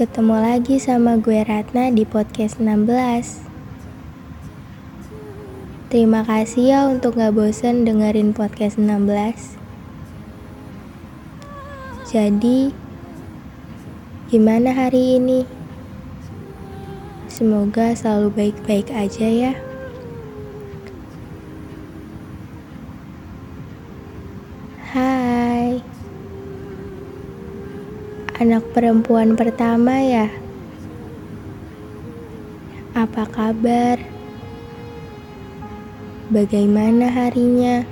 Ketemu lagi sama gue Ratna di podcast 16 Terima kasih ya untuk gak bosen dengerin podcast 16 Jadi Gimana hari ini? Semoga selalu baik-baik aja ya. Hai Anak perempuan pertama ya? Apa kabar? Bagaimana harinya?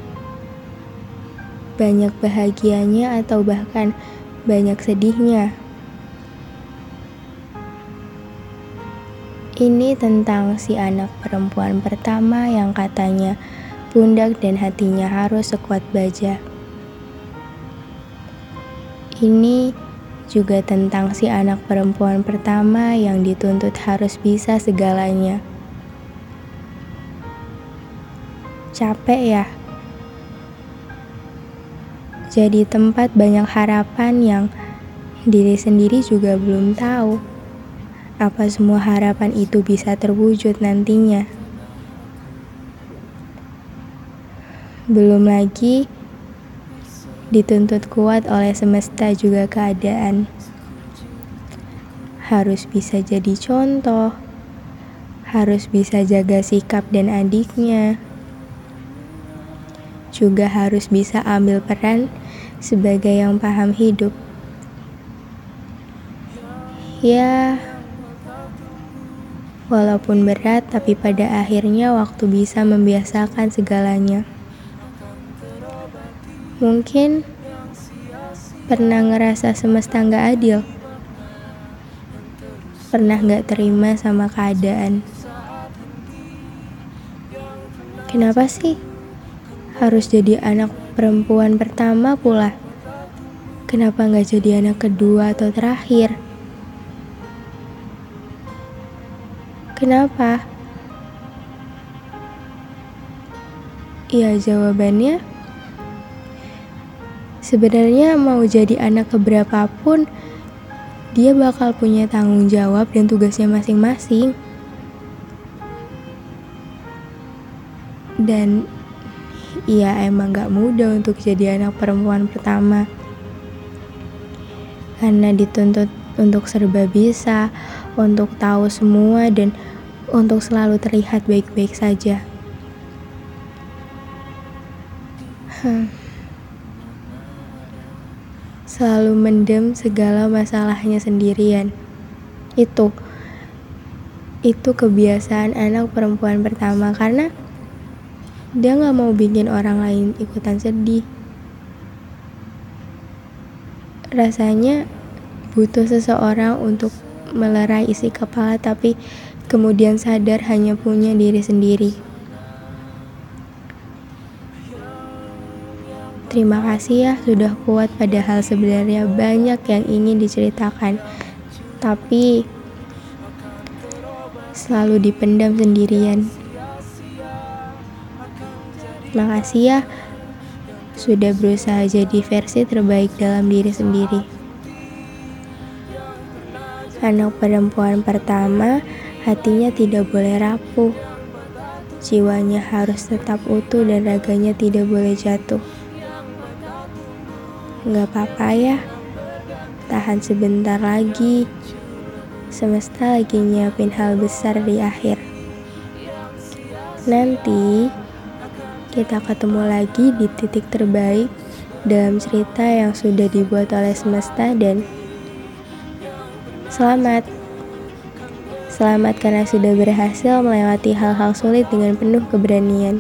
Banyak bahagianya atau bahkan banyak sedihnya? Ini tentang si anak perempuan pertama yang katanya pundak dan hatinya harus sekuat baja. Ini juga tentang si anak perempuan pertama yang dituntut harus bisa segalanya. Capek ya? Jadi tempat banyak harapan yang diri sendiri juga belum tahu apa semua harapan itu bisa terwujud nantinya. Belum lagi dituntut kuat oleh semesta juga keadaan. Harus bisa jadi contoh, harus bisa jaga sikap dan adiknya, juga harus bisa ambil peran sebagai yang paham hidup. Ya, walaupun berat, tapi pada akhirnya waktu bisa membiasakan segalanya. Mungkin pernah ngerasa semesta nggak adil. Pernah nggak terima sama keadaan. Kenapa sih harus jadi anak perempuan pertama pula? Kenapa nggak jadi anak kedua atau terakhir? Kenapa? Ya jawabannya Sebenarnya mau jadi anak keberapapun, dia bakal punya tanggung jawab dan tugasnya masing-masing. Dan ya emang gak mudah untuk jadi anak perempuan pertama. Karena dituntut untuk serba bisa, untuk tahu semua dan untuk selalu terlihat baik-baik saja. Hmm selalu mendem segala masalahnya sendirian. Itu itu kebiasaan anak perempuan pertama karena dia nggak mau bikin orang lain ikutan sedih. Rasanya butuh seseorang untuk melerai isi kepala tapi kemudian sadar hanya punya diri sendiri. Terima kasih ya sudah kuat padahal sebenarnya banyak yang ingin diceritakan. Tapi selalu dipendam sendirian. Makasih ya sudah berusaha jadi versi terbaik dalam diri sendiri. Anak perempuan pertama, hatinya tidak boleh rapuh. Jiwanya harus tetap utuh dan raganya tidak boleh jatuh. Gak apa-apa ya, tahan sebentar lagi. Semesta lagi nyiapin hal besar di akhir. Nanti kita ketemu lagi di titik terbaik dalam cerita yang sudah dibuat oleh semesta dan selamat. Selamat karena sudah berhasil melewati hal-hal sulit dengan penuh keberanian.